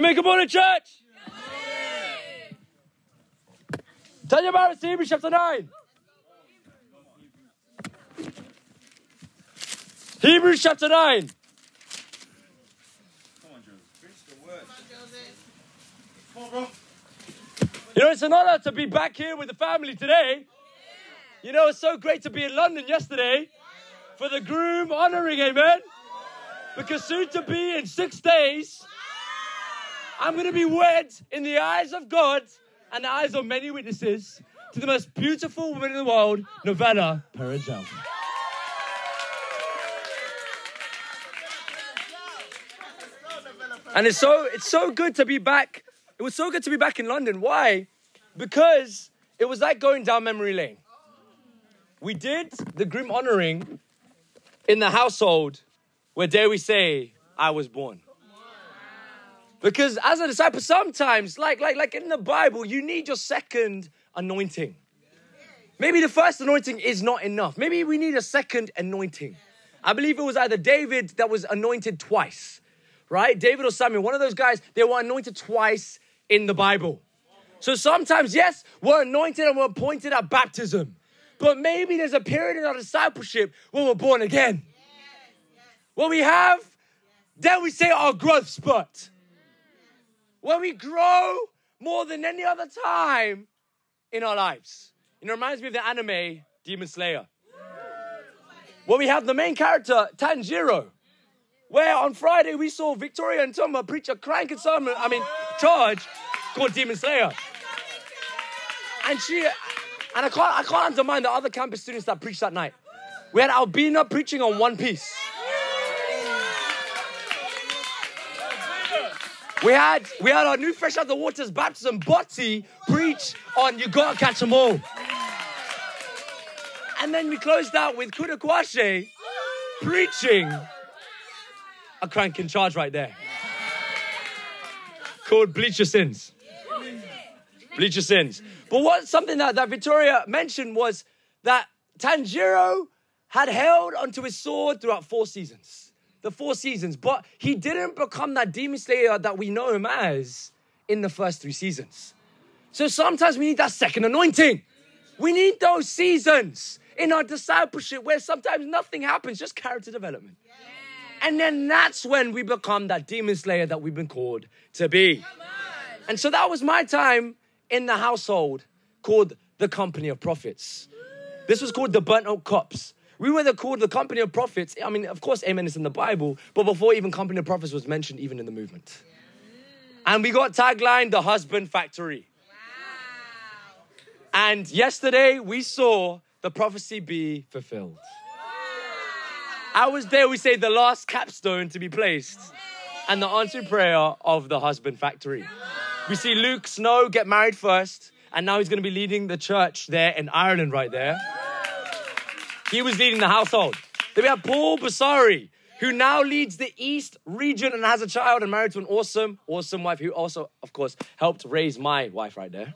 Amen. Good morning, church. Tell you about to Hebrews chapter 9. Hebrews chapter 9. Come on, Joe. Preach the word. Come on, bro. You know, it's an honor to be back here with the family today. You know, it's so great to be in London yesterday for the groom honoring, amen. Because soon to be in six days, I'm going to be wed in the eyes of God and the eyes of many witnesses to the most beautiful woman in the world, Novella Perejel. And it's so it's so good to be back. It was so good to be back in London. Why? Because it was like going down memory lane. We did the grim honoring in the household where dare we say I was born. Because as a disciple, sometimes, like like like in the Bible, you need your second anointing. Maybe the first anointing is not enough. Maybe we need a second anointing. I believe it was either David that was anointed twice, right? David or Samuel, one of those guys, they were anointed twice in the Bible. So sometimes, yes, we're anointed and we're appointed at baptism. But maybe there's a period in our discipleship when we're born again. When we have, then we say our growth spurt. When we grow more than any other time in our lives. It reminds me of the anime Demon Slayer. Where we have the main character, Tanjiro. Where on Friday we saw Victoria and Toma preach a cranking sermon, I mean, charge called Demon Slayer. And she, and I can't, I can't undermine the other campus students that preached that night. We had Albina preaching on One Piece. We had we had our new fresh out the waters baptism Botti preach on you gotta catch 'em all. And then we closed out with Kuda Kwashe preaching a crank in charge right there. Called Bleach Your Sins. Bleach Your Sins. But what something that, that Victoria mentioned was that Tanjiro had held onto his sword throughout four seasons. The four seasons. But he didn't become that demon slayer that we know him as in the first three seasons. So sometimes we need that second anointing. We need those seasons in our discipleship where sometimes nothing happens, just character development. And then that's when we become that demon slayer that we've been called to be. And so that was my time in the household called the Company of Prophets. This was called the Burnt Oak Cops. We were the, called the Company of Prophets. I mean, of course, Amen is in the Bible, but before even Company of Prophets was mentioned, even in the movement. And we got tagline the Husband Factory. And yesterday we saw the prophecy be fulfilled. I was there, we say, the last capstone to be placed and the answered prayer of the husband factory. We see Luke Snow get married first, and now he's going to be leading the church there in Ireland, right there. He was leading the household. Then we have Paul Basari, who now leads the East region and has a child and married to an awesome, awesome wife who also, of course, helped raise my wife right there.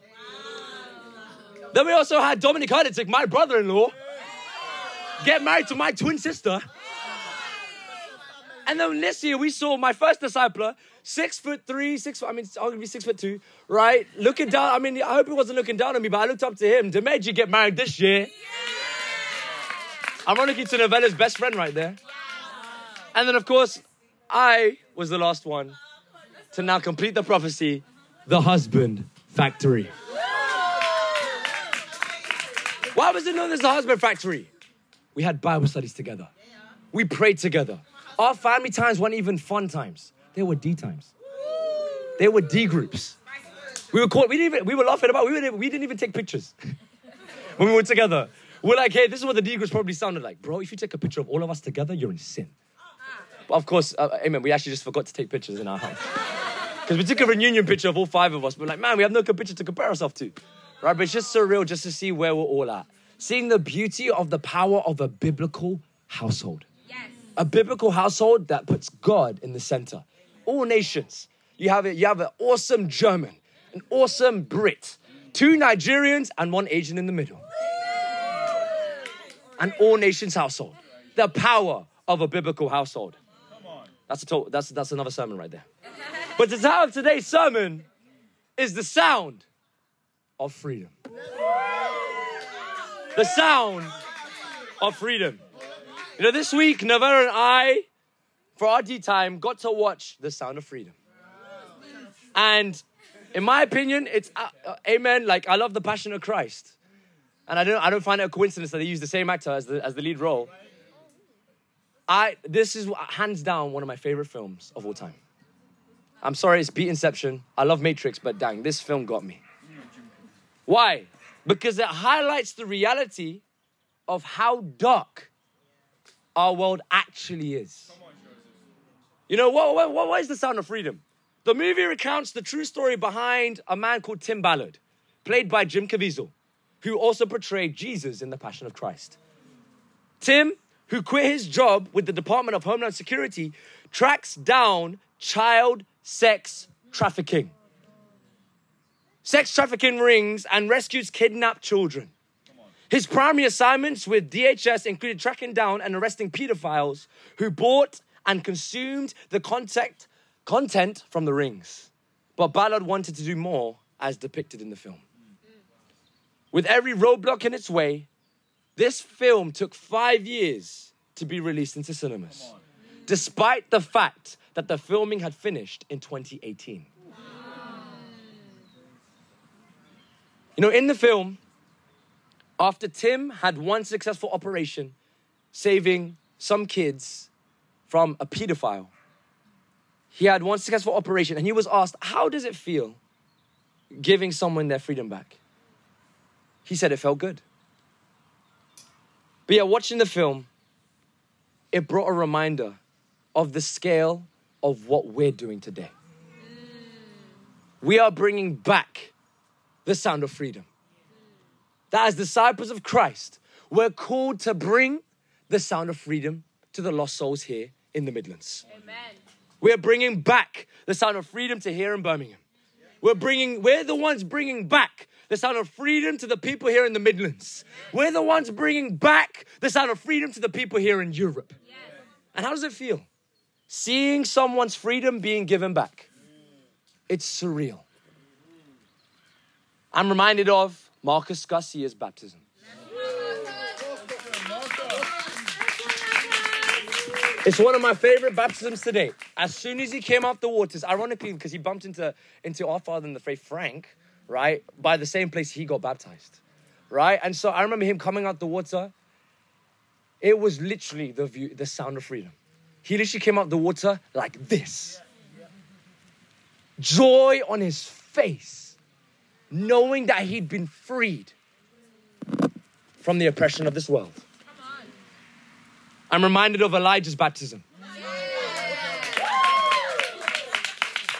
Then we also had Dominic Huddick, my brother in law, get married to my twin sister. And then this year we saw my first discipler, six foot three, six foot, I mean, I'm gonna be six foot two, right? Looking down, I mean, I hope he wasn't looking down on me, but I looked up to him. Demeji get married this year. Ironically to Novella's best friend right there. And then, of course, I was the last one to now complete the prophecy, the husband factory. Why was it known as the husband factory? We had Bible studies together. We prayed together. Our family times weren't even fun times. They were D times. They were D groups. We were called, we didn't even, we were laughing about, we, were, we didn't even take pictures when we were together. We're like, hey, this is what the groups probably sounded like. Bro, if you take a picture of all of us together, you're in sin. But of course, uh, amen, we actually just forgot to take pictures in our house. Because we took a reunion picture of all five of us. We're like, man, we have no good picture to compare ourselves to. Right? But it's just surreal just to see where we're all at. Seeing the beauty of the power of a biblical household. Yes. A biblical household that puts God in the center. All nations. You have it, you have an awesome German, an awesome Brit, two Nigerians, and one Asian in the middle. An all nations household. The power of a biblical household. That's a total, that's that's another sermon right there. But the title of today's sermon is the sound of freedom. The sound of freedom. You know, this week, Novella and I, for our D time, got to watch The Sound of Freedom. And in my opinion, it's uh, uh, amen. Like, I love the passion of Christ. And I don't, I don't find it a coincidence that they use the same actor as the, as the lead role. I, this is hands down one of my favorite films of all time. I'm sorry, it's beat Inception. I love Matrix, but dang, this film got me. Why? Because it highlights the reality of how dark our world actually is. You know, what, what, what is the sound of freedom? The movie recounts the true story behind a man called Tim Ballard, played by Jim Caviezel, who also portrayed Jesus in The Passion of Christ. Tim, who quit his job with the Department of Homeland Security, tracks down child sex trafficking, sex trafficking rings, and rescues kidnapped children. His primary assignments with DHS included tracking down and arresting pedophiles who bought and consumed the content, content from the rings. But Ballard wanted to do more as depicted in the film. With every roadblock in its way, this film took five years to be released into cinemas, despite the fact that the filming had finished in 2018. You know, in the film, after Tim had one successful operation saving some kids from a pedophile, he had one successful operation and he was asked, How does it feel giving someone their freedom back? He said it felt good. But yeah, watching the film, it brought a reminder of the scale of what we're doing today. We are bringing back the sound of freedom that as disciples of Christ, we're called to bring the sound of freedom to the lost souls here in the Midlands. Amen. We're bringing back the sound of freedom to here in Birmingham. We're bringing, we're the ones bringing back the sound of freedom to the people here in the Midlands. We're the ones bringing back the sound of freedom to the people here in Europe. Yes. And how does it feel? Seeing someone's freedom being given back. It's surreal. I'm reminded of Marcus Garcia's baptism. It's one of my favorite baptisms today. As soon as he came off the waters, ironically, because he bumped into, into our father in the faith, Frank, right, by the same place he got baptized, right? And so I remember him coming out the water. It was literally the view, the sound of freedom. He literally came out the water like this. Joy on his face knowing that he'd been freed from the oppression of this world. I'm reminded of Elijah's baptism.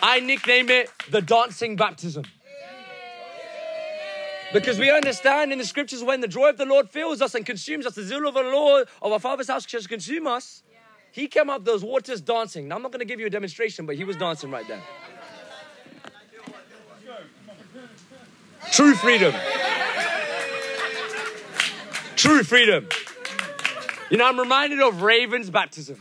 I nickname it the dancing baptism. Because we understand in the scriptures when the joy of the Lord fills us and consumes us, the zeal of the Lord of our Father's house shall consume us. He came out those waters dancing. Now, I'm not going to give you a demonstration, but he was dancing right there. True freedom. True freedom. You know, I'm reminded of Raven's baptism.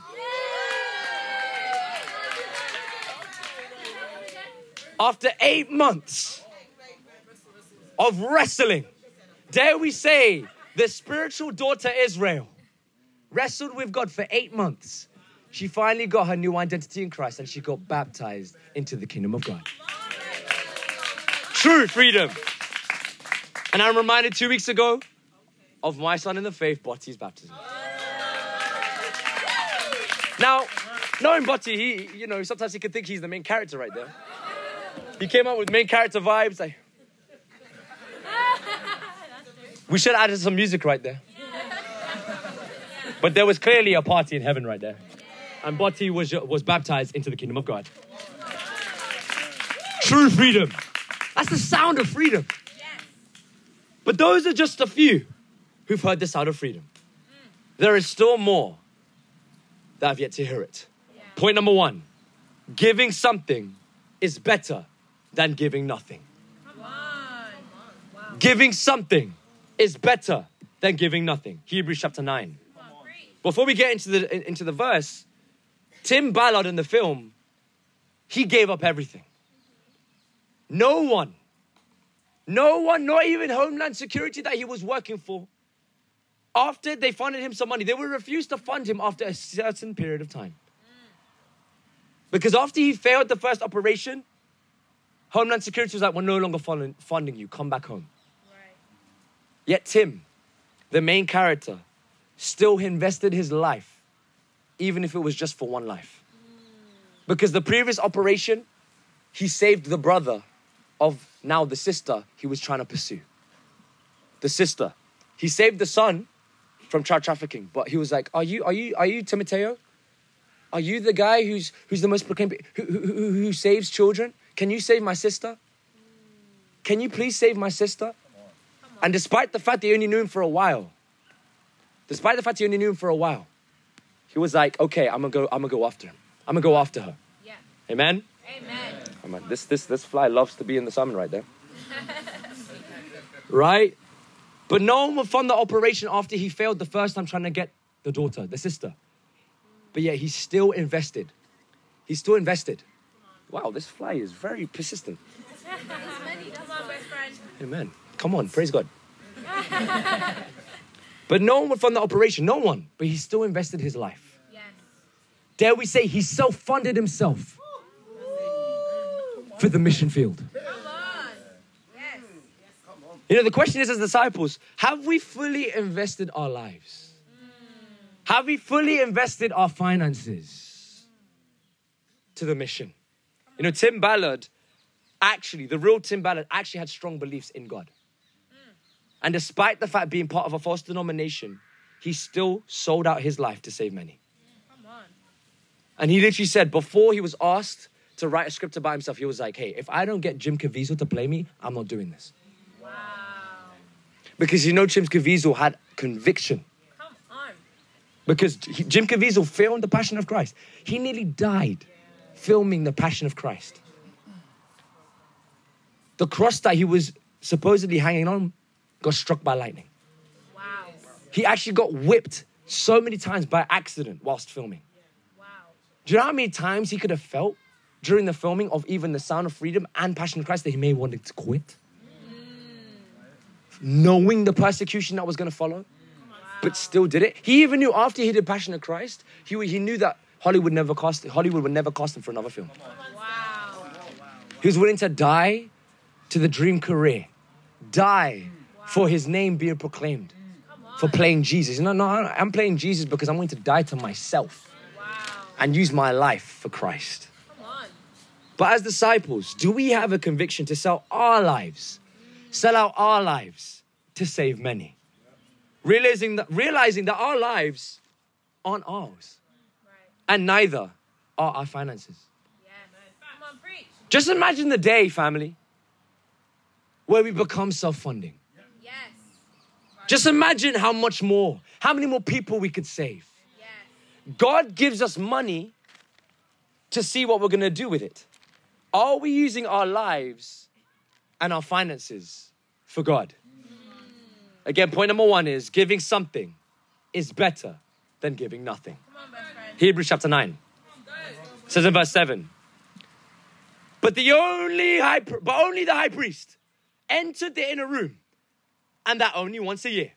After eight months of wrestling, dare we say, the spiritual daughter Israel wrestled with God for eight months. She finally got her new identity in Christ and she got baptized into the kingdom of God. True freedom. And I'm reminded two weeks ago of my son in the faith, Botti's baptism. Now, knowing Botti, he, you know, sometimes he can think he's the main character right there. He came up with main character vibes. Like, we should add some music right there. But there was clearly a party in heaven right there. And Botti was, was baptized into the kingdom of God. True freedom. That's the sound of freedom. But those are just a few who've heard the sound of freedom. There is still more that have yet to hear it. Point number one giving something is better than giving nothing. Giving something is better than giving nothing. Hebrews chapter 9. Before we get into the, into the verse, Tim Ballard in the film, he gave up everything. No one, no one, not even Homeland Security that he was working for, after they funded him some money, they would refuse to fund him after a certain period of time. Because after he failed the first operation, Homeland Security was like, we're no longer funding, funding you, come back home. Yet Tim, the main character, still invested his life, even if it was just for one life. Because the previous operation, he saved the brother of now the sister he was trying to pursue. The sister. He saved the son from child trafficking, but he was like, Are you, are you, are you Timoteo? Are you the guy who's who's the most proclaimed who, who, who, who saves children? Can you save my sister? Can you please save my sister? And despite the fact that he only knew him for a while, despite the fact he only knew him for a while, he was like, okay, I'm gonna go, I'm gonna go after him. I'm gonna go after her. Yeah. Amen? Amen. Oh, Amen. This this this fly loves to be in the salmon right there. right? But no one would fund the operation after he failed the first time trying to get the daughter, the sister. But yet he's still invested. He's still invested. Wow, this fly is very persistent. Come on, best friend. Amen. Come on, praise God. but no one would fund the operation, no one. But he still invested his life. Yes. Dare we say he self funded himself for the mission field? Yes. You know, the question is as disciples, have we fully invested our lives? Hmm. Have we fully invested our finances to the mission? You know, Tim Ballard, actually, the real Tim Ballard actually had strong beliefs in God. And despite the fact being part of a false denomination, he still sold out his life to save many. Come on. And he literally said, before he was asked to write a script about himself, he was like, hey, if I don't get Jim Caviezel to play me, I'm not doing this. Wow. Because you know, Jim Caviezel had conviction. Come on. Because he- Jim Caviezel filmed The Passion of Christ. He nearly died filming The Passion of Christ. The cross that he was supposedly hanging on got struck by lightning. Wow. He actually got whipped so many times by accident whilst filming. Wow. Do you know how many times he could have felt during the filming of even The Sound of Freedom and Passion of Christ that he may have wanted to quit? Mm. Knowing the persecution that was going to follow, but still did it. He even knew after he did Passion of Christ, he, he knew that Hollywood never cast Hollywood would never cast him for another film. Wow. He was willing to die to the dream career, die for his name being proclaimed, for playing Jesus. No, no, I'm playing Jesus because I'm going to die to myself and use my life for Christ. But as disciples, do we have a conviction to sell our lives, sell out our lives to save many? Realizing that, realizing that our lives aren't ours, and neither are our finances. Just imagine the day, family, where we become self funding. Just imagine how much more, how many more people we could save. Yes. God gives us money to see what we're gonna do with it. Are we using our lives and our finances for God? Again, point number one is giving something is better than giving nothing. On. Hebrews chapter 9 says in verse 7 But the only high, but only the high priest entered the inner room, and that only once a year,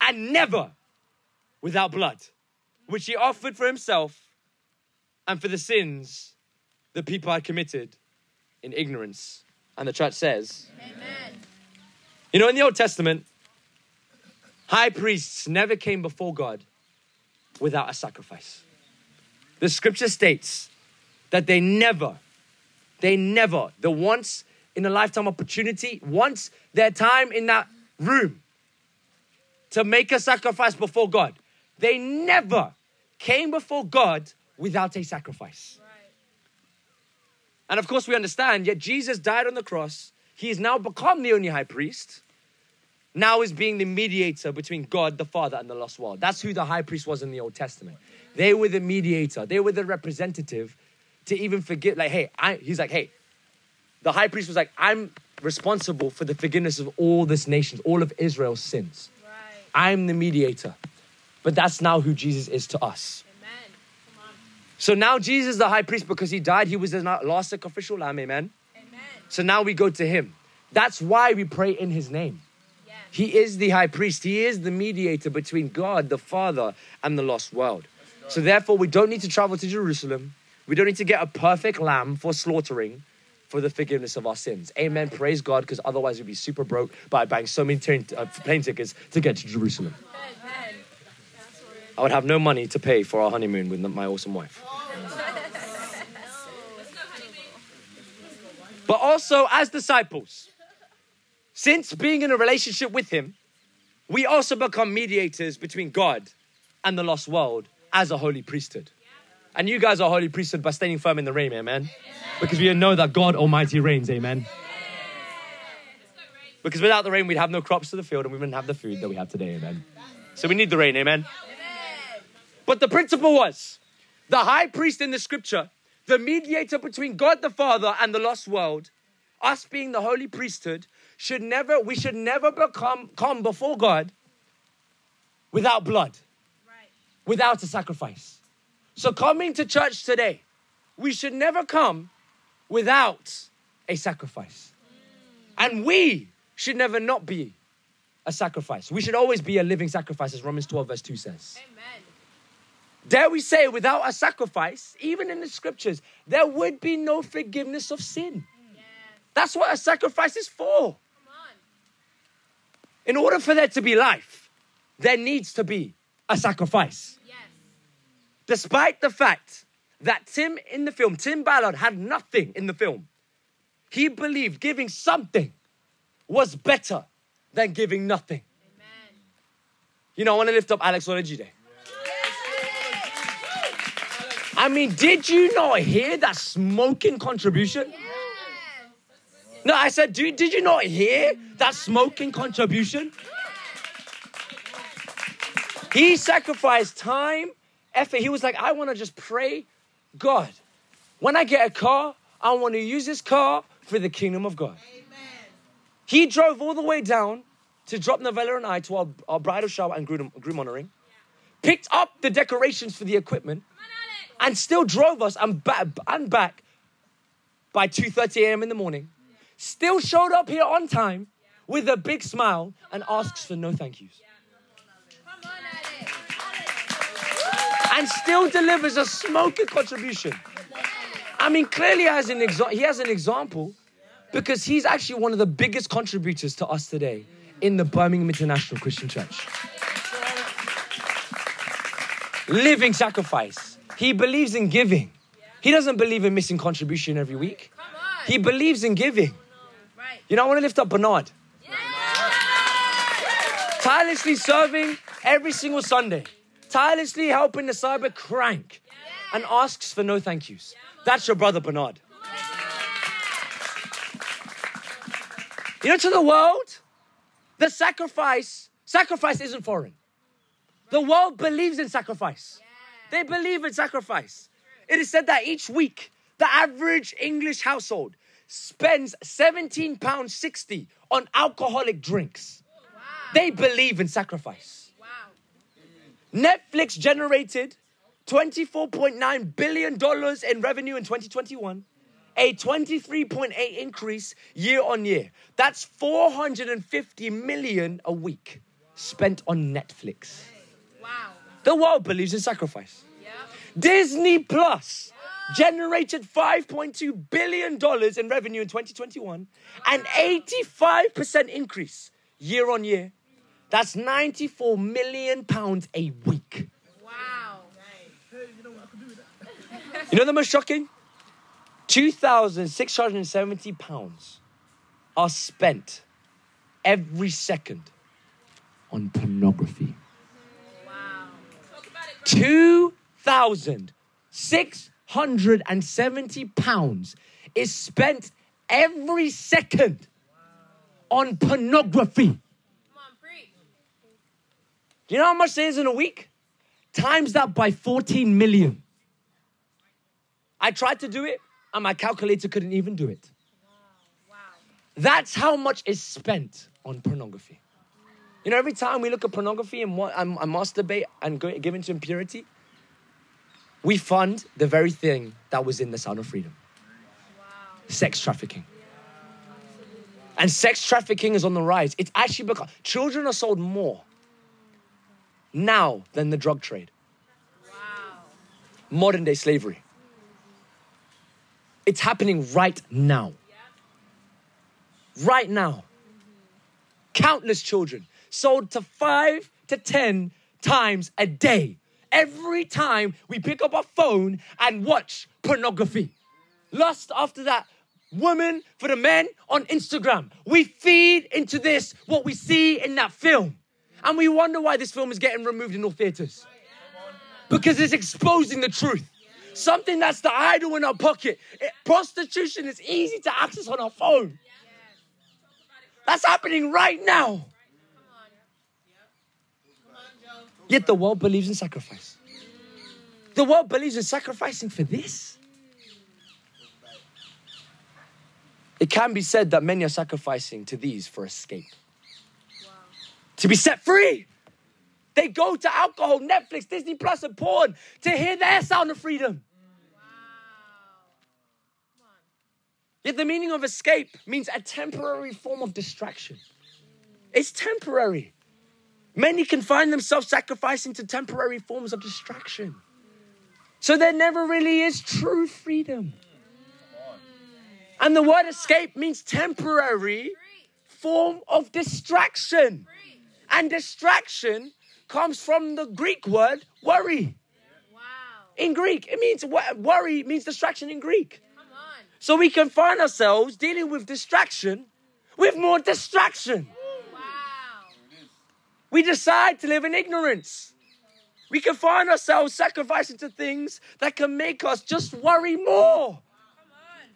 and never without blood, which he offered for himself and for the sins the people had committed in ignorance. And the church says, Amen. you know, in the Old Testament, high priests never came before God without a sacrifice. The scripture states that they never, they never, the once in a lifetime opportunity, once their time in that room to make a sacrifice before God, they never came before God without a sacrifice. Right. And of course, we understand, yet Jesus died on the cross. He has now become the only high priest. Now is being the mediator between God the Father and the lost world. That's who the high priest was in the Old Testament. They were the mediator, they were the representative to even forget, like, hey, I, he's like, hey, the high priest was like, I'm responsible for the forgiveness of all this nations, all of Israel's sins. Right. I'm the mediator. But that's now who Jesus is to us. Amen. So now Jesus the high priest because he died. He was the last sacrificial lamb, amen? Amen. So now we go to him. That's why we pray in his name. He is the high priest. He is the mediator between God, the Father, and the lost world. So therefore, we don't need to travel to Jerusalem. We don't need to get a perfect lamb for slaughtering for the forgiveness of our sins. Amen. Praise God, because otherwise we'd be super broke by buying so many train, uh, plane tickets to get to Jerusalem. I would have no money to pay for our honeymoon with my awesome wife. But also, as disciples, since being in a relationship with Him, we also become mediators between God and the lost world as a holy priesthood. And you guys are holy priesthood by standing firm in the rain, amen? Because we know that God Almighty reigns, amen? Because without the rain, we'd have no crops to the field and we wouldn't have the food that we have today, amen? So we need the rain, amen? But the principle was the high priest in the scripture, the mediator between God the Father and the lost world, us being the holy priesthood, should never, we should never become come before God without blood, Right. without a sacrifice. So coming to church today, we should never come without a sacrifice. And we should never not be a sacrifice. We should always be a living sacrifice, as Romans 12, verse 2 says. Amen. Dare we say, without a sacrifice, even in the scriptures, there would be no forgiveness of sin. Yes. That's what a sacrifice is for. Come on. In order for there to be life, there needs to be a sacrifice. Despite the fact that Tim in the film, Tim Ballard, had nothing in the film, he believed giving something was better than giving nothing. Amen. You know, I want to lift up Alex Olajide. I mean, did you not hear that smoking contribution? No, I said, did, did you not hear that smoking contribution? He sacrificed time, effort. He was like, I want to just pray, God, when I get a car, I want to use this car for the kingdom of God. He drove all the way down to drop Novella and I to our, our bridal shower and groom, groom honoring, picked up the decorations for the equipment, on, and still drove us and back, and back by 2.30 a.m. in the morning. Still showed up here on time with a big smile and asks for no thank yous. Come on. And still delivers a smoking contribution. I mean, clearly has an exa- he has an example because he's actually one of the biggest contributors to us today in the Birmingham International Christian Church. Living sacrifice. He believes in giving. He doesn't believe in missing contribution every week. He believes in giving. You know, I want to lift up Bernard. Tirelessly serving every single Sunday. Tirelessly helping the cyber crank. And asks for no thank yous. That's your brother Bernard. You know, to the world, the sacrifice, sacrifice isn't foreign. The world believes in sacrifice. They believe in sacrifice. It is said that each week, the average English household spends 17 pounds 60 on alcoholic drinks. Wow. They believe in sacrifice. Netflix generated $24.9 billion in revenue in 2021, a 23.8 increase year on year. That's 450 million a week spent on Netflix. Wow. The world believes in sacrifice. Disney Plus generated $5.2 billion in revenue in 2021, an 85% increase year on year. That's 94 million pounds a week. Wow. You know the most shocking? 2,670 pounds are spent every second on pornography. Wow. Talk about it, 2,670 pounds is spent every second on pornography. Do you know how much it is in a week? Times that by 14 million. I tried to do it, and my calculator couldn't even do it. Wow. That's how much is spent on pornography. You know, every time we look at pornography and, and, and masturbate and go, give into impurity, we fund the very thing that was in the sound of freedom sex trafficking. And sex trafficking is on the rise. It's actually become, children are sold more now than the drug trade. Wow. Modern day slavery. It's happening right now. Right now. Countless children sold to five to 10 times a day. Every time we pick up our phone and watch pornography. Lust after that. woman for the men on Instagram. We feed into this what we see in that film. And we wonder why this film is getting removed in all theaters. Because it's exposing the truth. Something that's the idol in our pocket. It- prostitution is easy to access on our phone. That's happening right now. Yet the world believes in sacrifice. The world believes in sacrificing for this. It can be said that many are sacrificing to these for escape. To be set free. They go to alcohol, Netflix, Disney Plus, and porn to hear their sound of freedom. Yet the meaning of escape means a temporary form of distraction. It's temporary. Many can find themselves sacrificing to temporary forms of distraction. So there never really is true freedom. And the word escape means temporary form of distraction. And distraction comes from the Greek word worry. Wow. In Greek, it means worry means distraction in Greek. Come on. So we can find ourselves dealing with distraction with more distraction. Wow. We decide to live in ignorance. We can find ourselves sacrificing to things that can make us just worry more. Come on.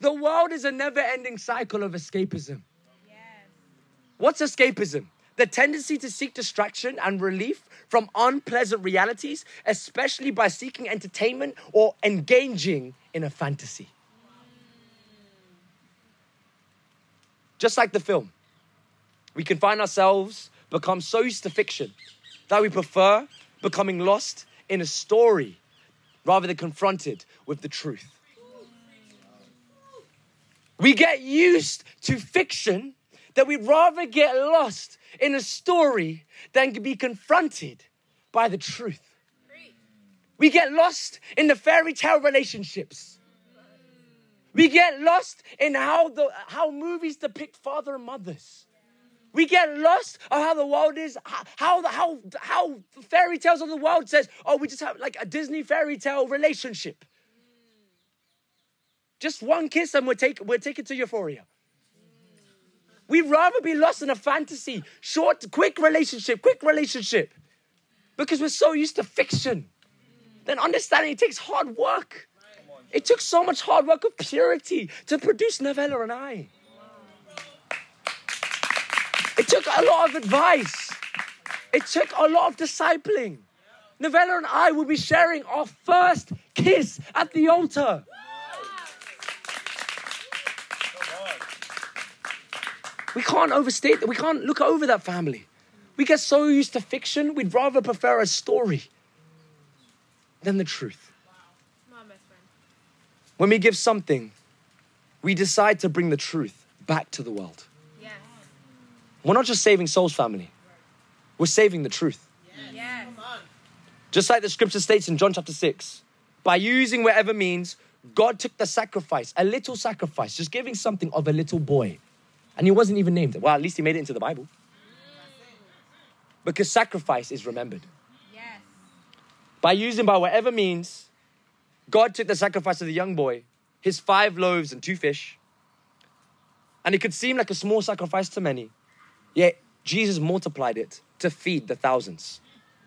The world is a never ending cycle of escapism. What's escapism? The tendency to seek distraction and relief from unpleasant realities, especially by seeking entertainment or engaging in a fantasy. Just like the film, we can find ourselves become so used to fiction that we prefer becoming lost in a story rather than confronted with the truth. We get used to fiction that we'd rather get lost in a story than be confronted by the truth. We get lost in the fairy tale relationships. We get lost in how the how movies depict father and mothers. We get lost on how the world is, how how how how fairy tales of the world says, oh, we just have like a Disney fairy tale relationship. Just one kiss and we're take, we're taken to euphoria. We'd rather be lost in a fantasy, short, quick relationship, quick relationship, because we're so used to fiction. Then understanding it takes hard work. It took so much hard work of purity to produce Novella and I. It took a lot of advice. It took a lot of discipling. Novella and I will be sharing our first kiss at the altar. We can't overstate that. We can't look over that family. We get so used to fiction, we'd rather prefer a story than the truth. On. When we give something, we decide to bring the truth back to the world. Yes. We're not just saving souls, family, we're saving the truth. Yes. Just like the scripture states in John chapter 6, by using whatever means, God took the sacrifice, a little sacrifice, just giving something of a little boy. And he wasn't even named. Well, at least he made it into the Bible. Because sacrifice is remembered. Yes. By using by whatever means, God took the sacrifice of the young boy, his five loaves and two fish. And it could seem like a small sacrifice to many, yet Jesus multiplied it to feed the thousands.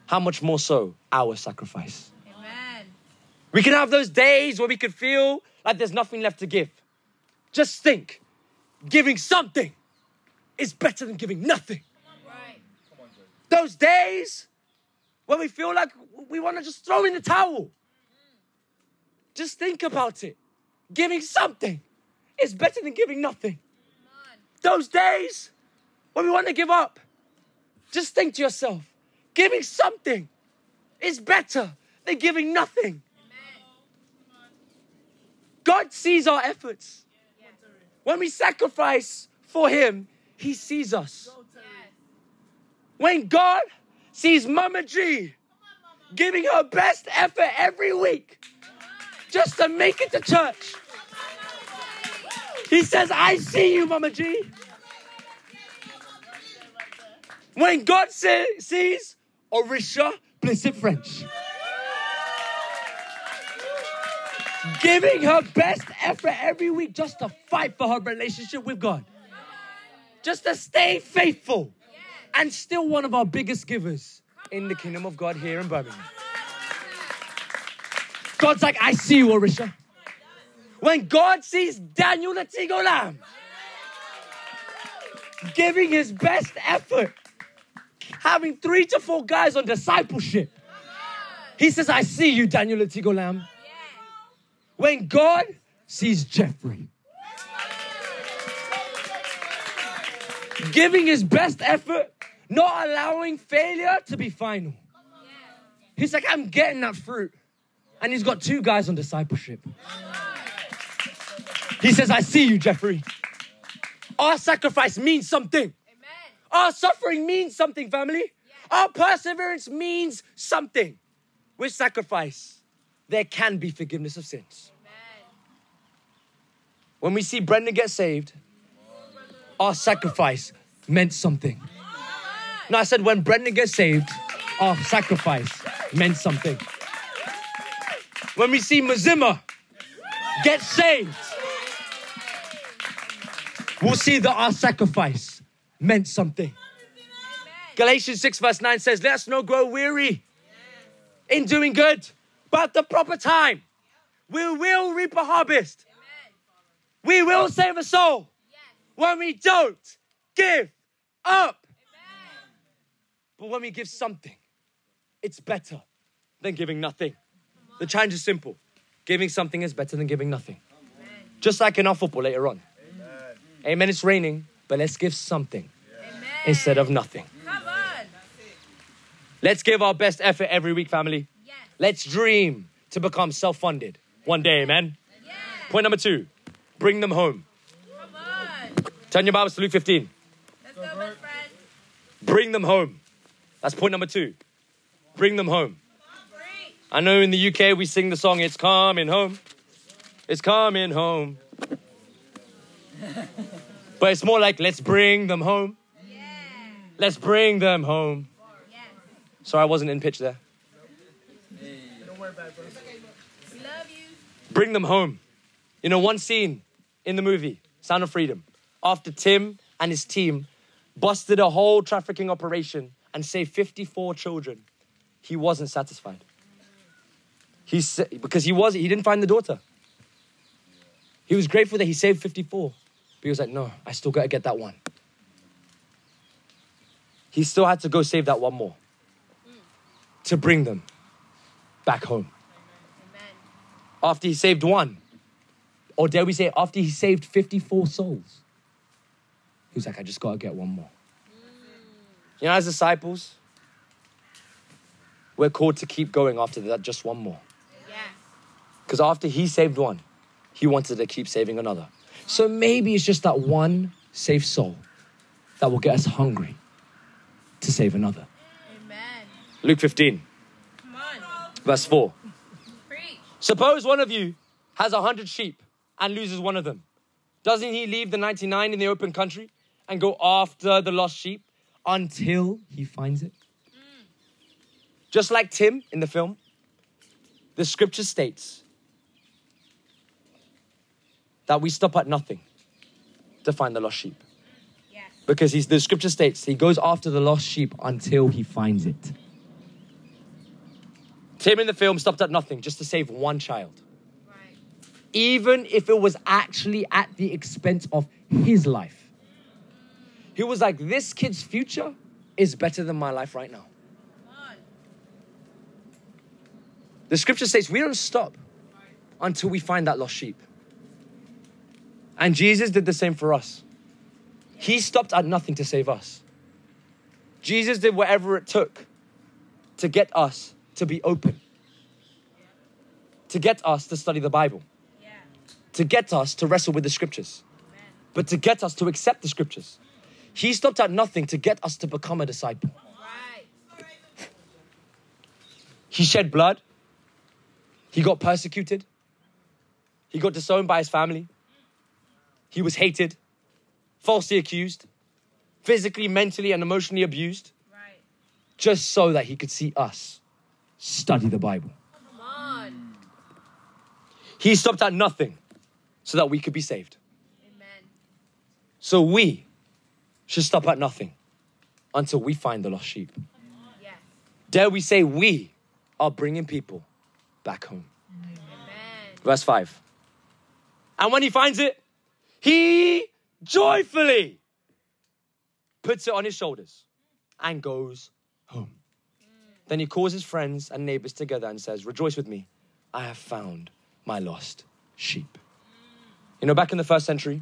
How much more so our sacrifice? Amen. We can have those days where we could feel like there's nothing left to give. Just think giving something is better than giving nothing. Right. Those days when we feel like we want to just throw in the towel. Just think about it. Giving something is better than giving nothing. Those days when we want to give up, just think to yourself giving something is better than giving nothing. God sees our efforts. When we sacrifice for Him, He sees us. When God sees Mama G giving her best effort every week just to make it to church, He says, I see you, Mama G. When God say, sees Orisha Blessed French giving her best effort every week just to fight for her relationship with God, just to stay faithful, and still one of our biggest givers in the kingdom of God here in Birmingham. God's like, I see you, Orisha. When God sees Daniel Latigo Lamb giving his best effort, having three to four guys on discipleship, he says, I see you, Daniel Latigo Lamb. When God sees Jeffrey giving his best effort, not allowing failure to be final. He's like, I'm getting that fruit. And he's got two guys on discipleship. He says, I see you, Jeffrey. Our sacrifice means something. Our suffering means something, family. Our perseverance means something. With sacrifice, there can be forgiveness of sins. When we see Brendan get saved, our sacrifice meant something. No, I said when Brendan gets saved, our sacrifice meant something. When we see Mazima get saved, we'll see that our sacrifice meant something. Galatians 6, verse 9 says, Let us not grow weary in doing good, but the proper time, we will reap a harvest. We will save a soul when we don't give up. But when we give something, it's better than giving nothing. The challenge is simple giving something is better than giving nothing. Just like in our football later on. Amen. It's raining, but let's give something instead of nothing. Come on. Let's give our best effort every week, family. Let's dream to become self funded one day, amen. Point number two bring them home. Come on. Turn your Bibles to Luke 15. Let's go. Bring them home. That's point number two. Bring them home. I know in the UK we sing the song, It's Coming Home. It's coming home. but it's more like, Let's bring them home. Yeah. Let's bring them home. Yes. Sorry, I wasn't in pitch there. Bring them home. You know, one scene in the movie, Sound of Freedom, after Tim and his team busted a whole trafficking operation and saved 54 children, he wasn't satisfied. He sa- because he was he didn't find the daughter. He was grateful that he saved 54. But he was like, no, I still gotta get that one. He still had to go save that one more to bring them back home Amen. after he saved one, or dare we say, after he saved 54 souls, he was like, I just gotta get one more. You know, as disciples, we're called to keep going after that, just one more. Yes. Because after he saved one, he wanted to keep saving another. So maybe it's just that one saved soul that will get us hungry to save another. Amen. Luke 15, Come on. Verse 4. Suppose one of you has a hundred sheep and loses one of them. Doesn't he leave the 99 in the open country and go after the lost sheep until he finds it? Mm. Just like Tim in the film, the scripture states that we stop at nothing to find the lost sheep. Yes. Because he's, the scripture states he goes after the lost sheep until he finds it. Tim in the film stopped at nothing just to save one child Right. even if it was actually at the expense of his life. He was like, This kid's future is better than my life right now. The scripture says we don't stop until we find that lost sheep. And Jesus did the same for us. He stopped at nothing to save us. Jesus did whatever it took to get us to be open to get us to study the Bible, Yeah. to get us to wrestle with the scriptures, Amen. but to get us to accept the scriptures. He stopped at nothing to get us to become a disciple. Right. He shed blood. He got persecuted. He got disowned by his family. He was hated, falsely accused, physically, mentally, and emotionally abused, Right. just so that he could see us study the Bible. Come on. He stopped at nothing so that we could be saved. Amen. So we should stop at nothing until we find the lost sheep. Yes. Dare we say we are bringing people back home? Amen. Verse 5. And when he finds it, he joyfully puts it on his shoulders and goes home. Then he calls his friends and neighbors together and says, Rejoice with me, I have found my lost sheep. You know, back in the first century,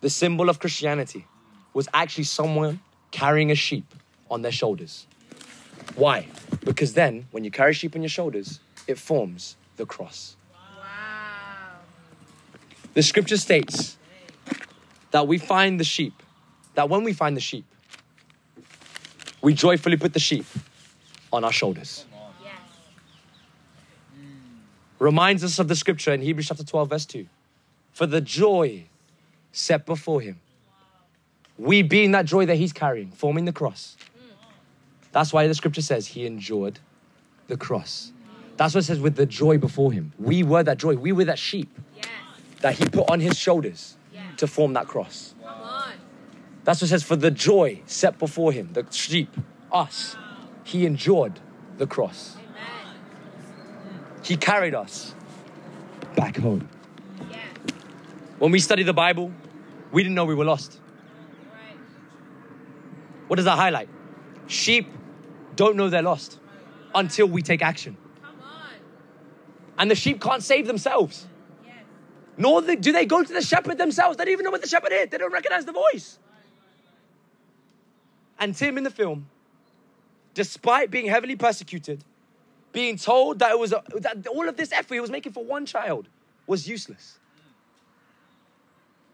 the symbol of Christianity was actually someone carrying a sheep on their shoulders. Why? Because then, when you carry sheep on your shoulders, it forms the cross. Wow. The scripture states that we find the sheep, that when we find the sheep, we joyfully put the sheep on our shoulders. Yes. Reminds us of the scripture in Hebrews chapter 12, verse 2. For the joy set before him, we being that joy that he's carrying, forming the cross. That's why the scripture says he endured the cross. That's what it says with the joy before him. We were that joy, we were that sheep Yes. that he put on his shoulders Yeah. to form that cross. That's what it says for the joy set before him, the sheep, us. He endured the cross. He carried us back home. When we study the Bible, we didn't know we were lost. Right. What does that highlight? Sheep don't know they're lost until we take action. And the sheep can't save themselves. Yes. Nor do they go to the shepherd themselves. They don't even know what the shepherd is. They don't recognize the voice. And Tim in the film, despite being heavily persecuted, being told that it was a, that all of this effort he was making for one child was useless.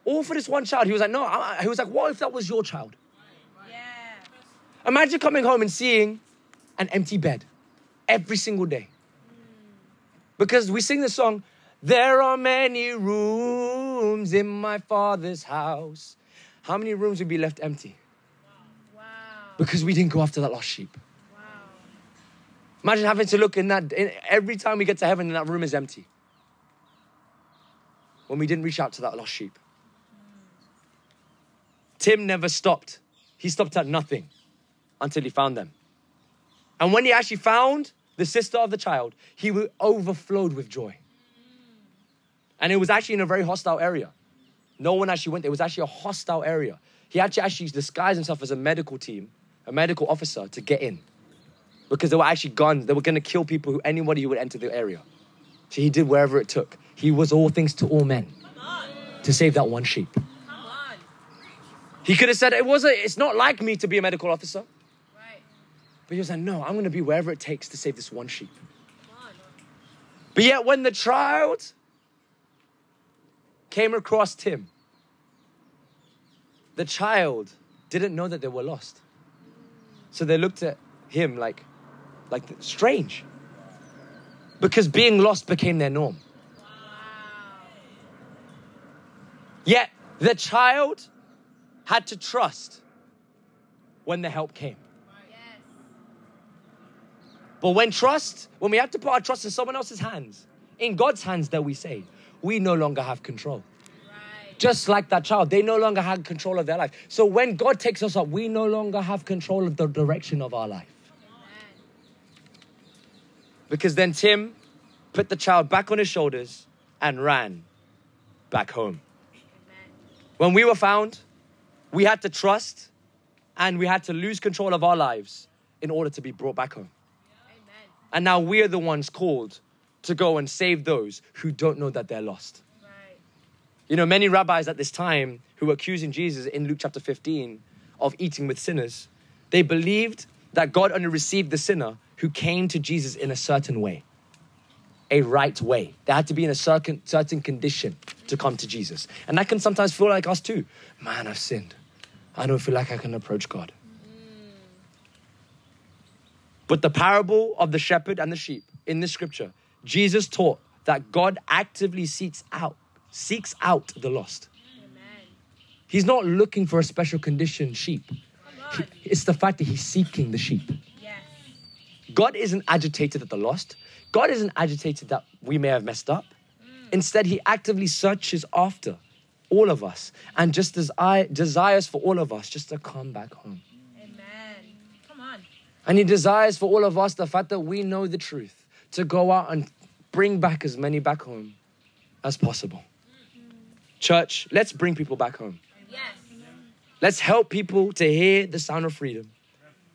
All for this one child. He was like, no. I, he was like, what if that was your child? Yeah. Imagine coming home and seeing an empty bed every single day. Hmm. Because we sing the song, There are many rooms in my father's house. How many rooms would be left empty? Wow. Because we didn't go after that lost sheep. Imagine having to look in that, in, every time we get to heaven and that room is empty. When we didn't reach out to that lost sheep. Tim never stopped. He stopped at nothing until he found them. And when he actually found the sister of the child, he overflowed with joy. And it was actually in a very hostile area. No one actually went there. It was actually a hostile area. He actually actually disguised himself as a medical team, a medical officer to get in. Because there were actually guns. They were going to kill people who anybody who would enter the area. So he did wherever it took. He was all things to all men to save that one sheep. He could have said it wasn't. It's not like me to be a medical officer. Right. But he was like, no, I'm going to be wherever it takes to save this one sheep. On. But yet, when the child came across Tim, the child didn't know that they were lost. So they looked at him like, like strange. Because being lost became their norm. Wow. Yet the child had to trust when the help came. Yes. But when trust, when we have to put our trust in someone else's hands, in God's hands, that we say, we no longer have control. Right. Just like that child, they no longer had control of their life. So when God takes us up, we no longer have control of the direction of our life. Because then Tim put the child back on his shoulders and ran back home. When we were found, we had to trust and we had to lose control of our lives in order to be brought back home. Amen. And now we're the ones called to go and save those who don't know that they're lost. Right. You know, many rabbis at this time who were accusing Jesus in Luke chapter 15 of eating with sinners, they believed that God only received the sinner who came to Jesus in a certain way. a right way. They had to be in a certain, certain condition to come to Jesus. And that can sometimes feel like us too. Man, I've sinned. I don't feel like I can approach God. But the parable of the shepherd and the sheep in this scripture, Jesus taught that God actively seeks out, seeks out the lost. Amen. He's not looking for a special condition sheep. Come He- on. It's the fact that he's seeking the sheep. God isn't agitated at the lost. God isn't agitated that we may have messed up. Instead, he actively searches after all of us and just as I desires for all of us just to come back home. Amen. Come on. And he desires for all of us the fact that we know the truth, to go out and bring back as many back home as possible. Church, let's bring people back home. Yes. Let's help people to hear the sound of freedom,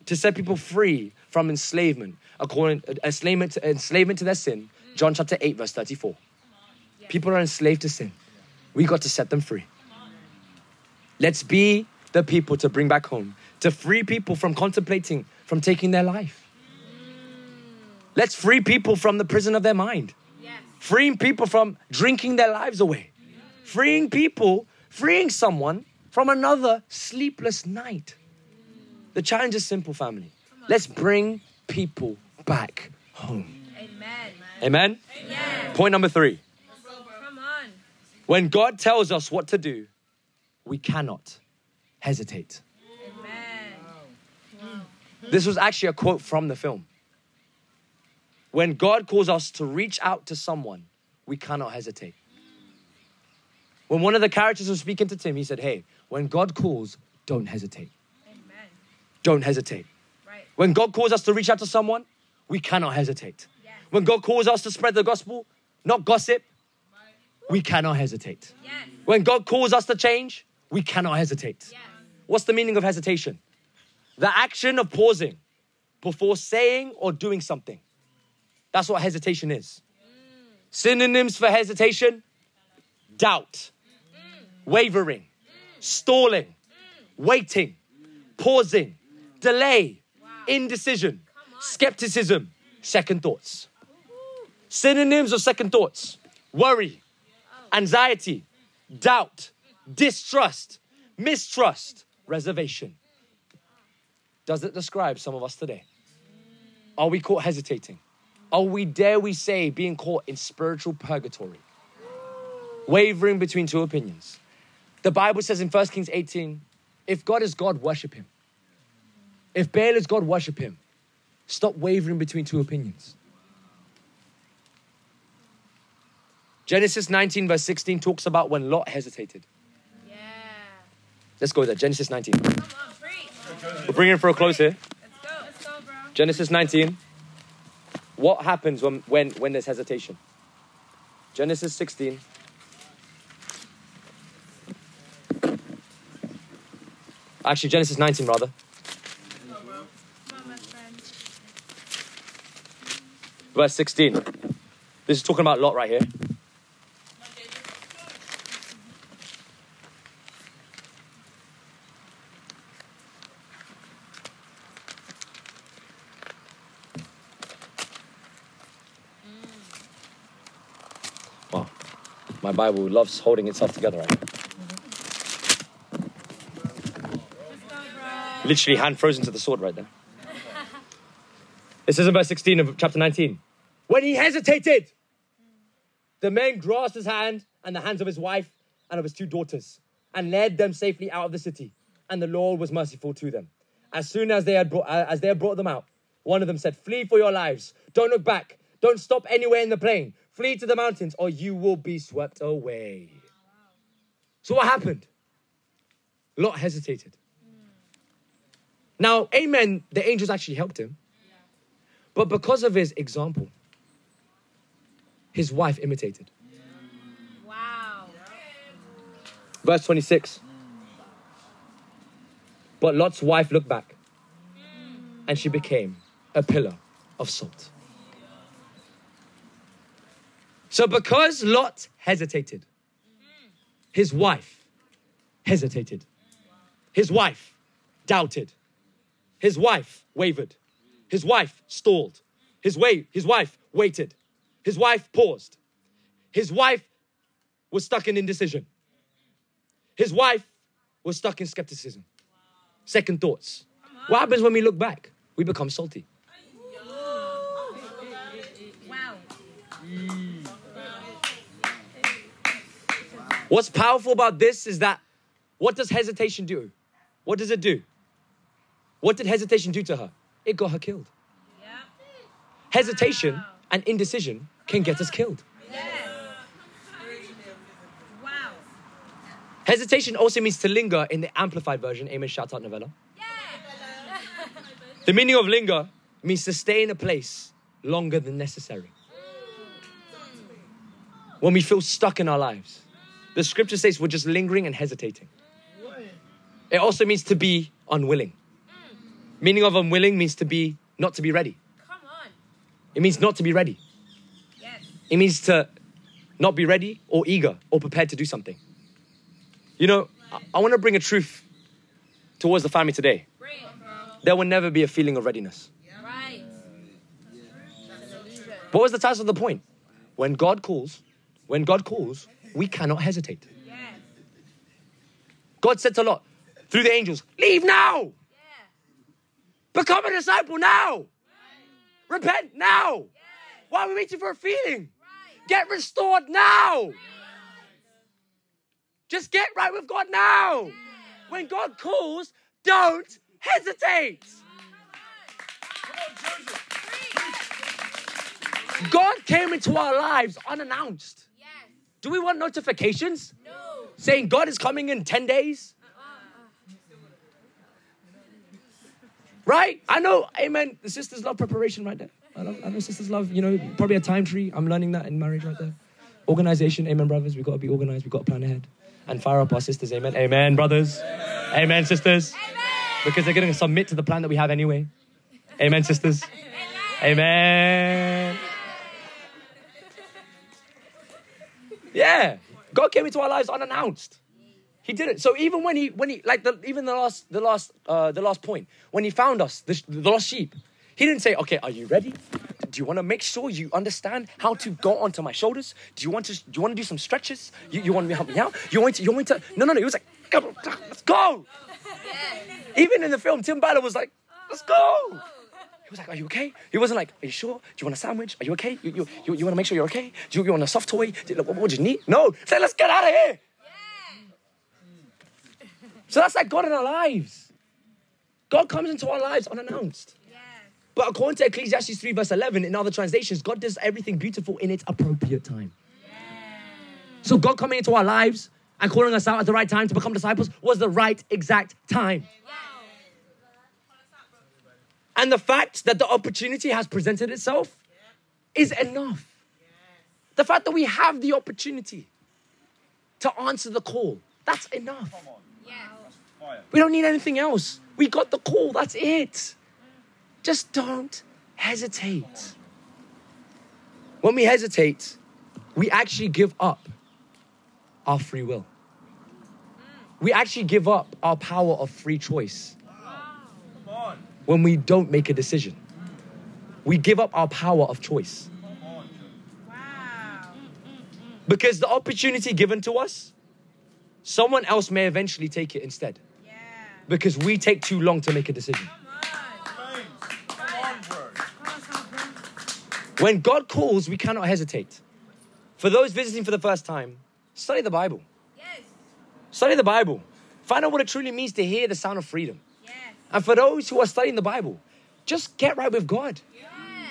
to set people free from enslavement, according uh, enslavement to, enslavement to their sin. John chapter 8, verse 34. People are enslaved to sin. We got to set them free. Let's be the people to bring back home, to free people from contemplating, from taking their life. Let's free people from the prison of their mind freeing people from drinking their lives away, freeing people, freeing someone from another sleepless night. The challenge is simple, family. Let's bring people back home. Amen. Amen? Yes. Point number three Come on. when God tells us what to do, we cannot hesitate. Amen. This was actually a quote from the film. When God calls us to reach out to someone, we cannot hesitate. When one of the characters was speaking to Tim, he said, Hey, when God calls, don't hesitate. Amen. Don't hesitate. When God calls us to reach out to someone, we cannot hesitate. Yes. When God calls us to spread the gospel, not gossip, we cannot hesitate. Yes. When God calls us to change, we cannot hesitate. Yes. What's the meaning of hesitation? The action of pausing before saying or doing something. That's what hesitation is. Mm. Synonyms for hesitation doubt, mm. wavering, mm. stalling, waiting, pausing, delay, indecision, skepticism, second thoughts. Synonyms of second thoughts worry, anxiety, doubt, distrust, mistrust, reservation. Does it describe some of us today? Are we caught hesitating? Are we, dare we say, being caught in spiritual purgatory? Wavering between two opinions. The Bible says in 1 Kings 18 if God is God, worship him. If Baal is God, worship him. Stop wavering between two opinions. Genesis 19, verse 16 talks about when Lot hesitated. Yeah. Let's go there. Genesis 19. On. We're bringing it for a close here. Let's go. Let's go, bro. Genesis 19. What happens when, when, when there's hesitation? Genesis 16. Actually, Genesis 19, rather. Come on, my friend. Verse 16. This is talking about Lot right here. Wow. My Bible loves holding itself together right now. Literally hand frozen to the sword right there. It says in verse 16 of chapter 19 When he hesitated, the man grasped his hand and the hands of his wife and of his two daughters and led them safely out of the city. And the Lord was merciful to them. As soon as they had brought, uh, as they had brought them out, one of them said, Flee for your lives. Don't look back. Don't stop anywhere in the plain. Flee to the mountains or you will be swept away. So what happened? Lot hesitated. Now, amen, the angels actually helped him. But because of his example, his wife imitated. Wow. Verse 26. But Lot's wife looked back and she became a pillar of salt. So, because Lot hesitated, his wife hesitated. His wife doubted. His wife wavered. His wife stalled. His, way, his wife waited. His wife paused. His wife was stuck in indecision. His wife was stuck in skepticism. Second thoughts. What happens when we look back? We become salty. Wow. What's powerful about this is that what does hesitation do? What does it do? What did hesitation do to her? It got her killed. Hesitation. And indecision can get us killed. Yes. Wow. Hesitation also means to linger in the amplified version. Amen. Shout out Novella. The meaning of linger means to stay in a place longer than necessary. Mm. When we feel stuck in our lives, the scripture says we're just lingering and hesitating. It also means to be unwilling. Mm. Meaning of unwilling means to be not to be ready. It means not to be ready. Yes. It means to not be ready or eager or prepared to do something. You know, I, I want to bring a truth towards the family today. There will never be a feeling of readiness. Right. That's an. What was the title of the point? When God calls, when God calls, we cannot hesitate. Yes. God said to Lot through the angels, leave now, Yeah. become a disciple now, repent now. Why are we waiting for a feeling? Right. Get restored now. Just get right with God now. When God calls, don't hesitate. God came into our lives unannounced. Yes. Do we want notifications No. saying God is coming in 10 days? Right? I know, amen. The sisters love preparation right there. I, love, I know sisters love, you know, probably a time tree. I'm learning that in marriage right there. Organization, amen, brothers. We've got to be organized. We've got to plan ahead and fire up our sisters, amen. Amen, brothers. Amen, sisters. Because they're going to submit to the plan that we have anyway. Amen, sisters. Amen. Yeah. God came into our lives unannounced. He did it. So even when he, when he, like the, even the last, the last, uh, the last point, when he found us, the, the lost sheep, he didn't say, "Okay, are you ready? Do you want to make sure you understand how to go onto my shoulders? Do you want to, do you want to do some stretches? You, you want me to help me out? You want to, you want to? No, no, no. He was like, "Go, let's go." Even in the film, Tim Ballard was like, "Let's go." He was like, Are you okay? He wasn't like, Are you sure? Do you want a sandwich? Are you okay? You, you, you, you want to make sure you're okay? Do you, you want a soft toy? Do, what, what would you need? No. Say, Let's get out of here. So that's like God in our lives. God comes into our lives unannounced. Yes. But according to Ecclesiastes 3, verse 11, in other translations, God does everything beautiful in its appropriate time. So God coming into our lives and calling us out at the right time to become disciples was the right exact time. And the fact that the opportunity has presented itself is enough. The fact that we have the opportunity to answer the call, that's enough. Yes. Fire. We don't need anything else. We got the call, that's it. Just don't hesitate. When we hesitate, we actually give up our free will. We actually give up our power of free choice when we don't make a decision. We give up our power of choice Come on, Joe. Wow. because the opportunity given to us, someone else may eventually take it instead Yeah. because we take too long to make a decision. Come on. James, come on, bro. Cross open. When God calls, we cannot hesitate. For those visiting for the first time, study the Bible. Yes. Study the Bible. Find out what it truly means to hear the sound of freedom. Yes. And for those who are studying the Bible, just get right with God. Yes.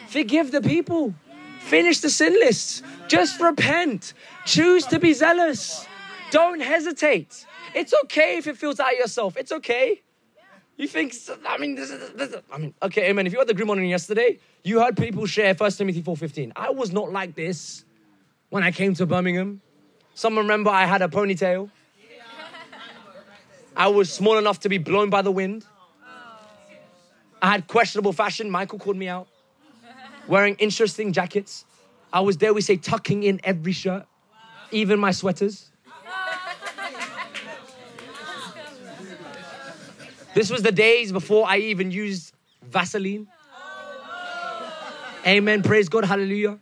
Forgive the people. Finish the sin lists. Just repent. Choose to be zealous. Don't hesitate. It's okay if it feels out of yourself. It's okay. You think, I mean, this is, this is- I mean, okay, amen. If you had the grim honoring yesterday, you heard people share 1 Timothy 4.15. I was not like this when I came to Birmingham. Someone remember I had a ponytail. I was small enough to be blown by the wind. I had questionable fashion. Michael called me out. Wearing interesting jackets. I was there, we say, tucking in every shirt, even my sweaters. This was the days before I even used Vaseline. Amen. Praise God. Hallelujah.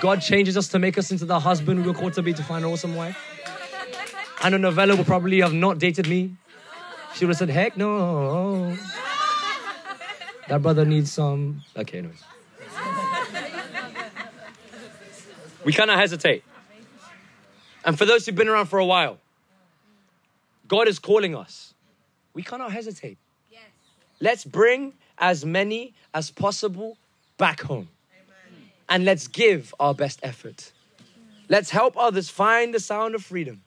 God changes us to make us into the husband we were called to be to find an awesome wife. I know Novella will probably have not dated me. She would have said, heck no. That brother needs some. Okay, anyways. We cannot hesitate. And for those who've been around for a while, God is calling us. We cannot hesitate. Yes. Let's bring as many as possible back home. And let's give our best effort. Let's help others find the sound of freedom.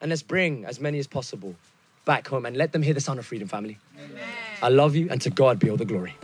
And let's bring as many as possible back home and let them hear the sound of freedom, family. I love you, and to God be all the glory.